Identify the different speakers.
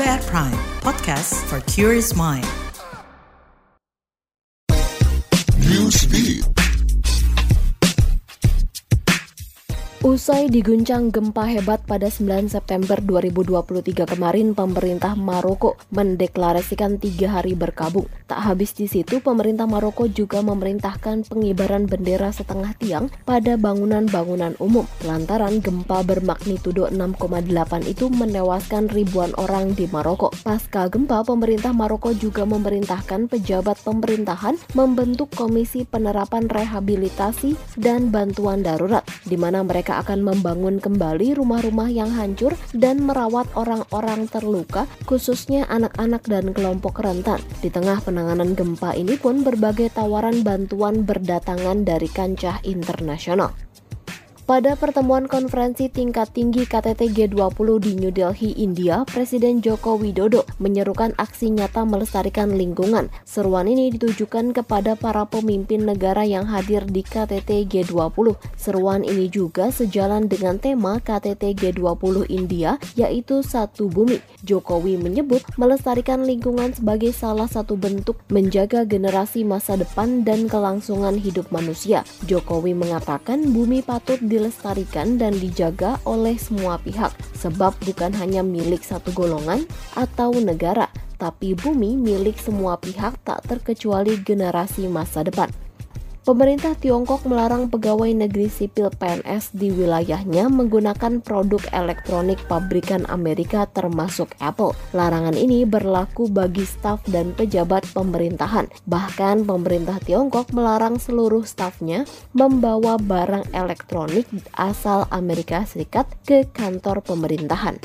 Speaker 1: Prime, podcast for curious mind.
Speaker 2: Newsbeat.
Speaker 3: Usai diguncang gempa hebat pada 9 September 2023 kemarin, pemerintah Maroko mendeklarasikan tiga hari berkabung. Tak habis di situ, pemerintah Maroko juga memerintahkan pengibaran bendera setengah tiang pada bangunan-bangunan umum. Lantaran gempa bermagnitudo 6,8 itu menewaskan ribuan orang di Maroko. Pasca gempa, pemerintah Maroko juga memerintahkan pejabat pemerintahan membentuk komisi penerapan rehabilitasi dan bantuan darurat, di mana mereka mereka akan membangun kembali rumah-rumah yang hancur dan merawat orang-orang terluka, khususnya anak-anak dan kelompok rentan. Di tengah penanganan gempa ini pun berbagai tawaran bantuan berdatangan dari kancah internasional. Pada pertemuan konferensi tingkat tinggi KTT G20 di New Delhi, India, Presiden Joko Widodo menyerukan aksi nyata melestarikan lingkungan. Seruan ini ditujukan kepada para pemimpin negara yang hadir di KTT G20. Seruan ini juga sejalan dengan tema KTT G20 India, yaitu Satu Bumi. Jokowi menyebut melestarikan lingkungan sebagai salah satu bentuk menjaga generasi masa depan dan kelangsungan hidup manusia. Jokowi mengatakan bumi patut di dilestarikan dan dijaga oleh semua pihak, sebab bukan hanya milik satu golongan atau negara, tapi bumi milik semua pihak tak terkecuali generasi masa depan. Pemerintah Tiongkok melarang pegawai negeri sipil PNS di wilayahnya menggunakan produk elektronik pabrikan Amerika termasuk Apple. Larangan ini berlaku bagi staf dan pejabat pemerintahan. Bahkan pemerintah Tiongkok melarang seluruh stafnya membawa barang elektronik asal Amerika Serikat ke kantor pemerintahan.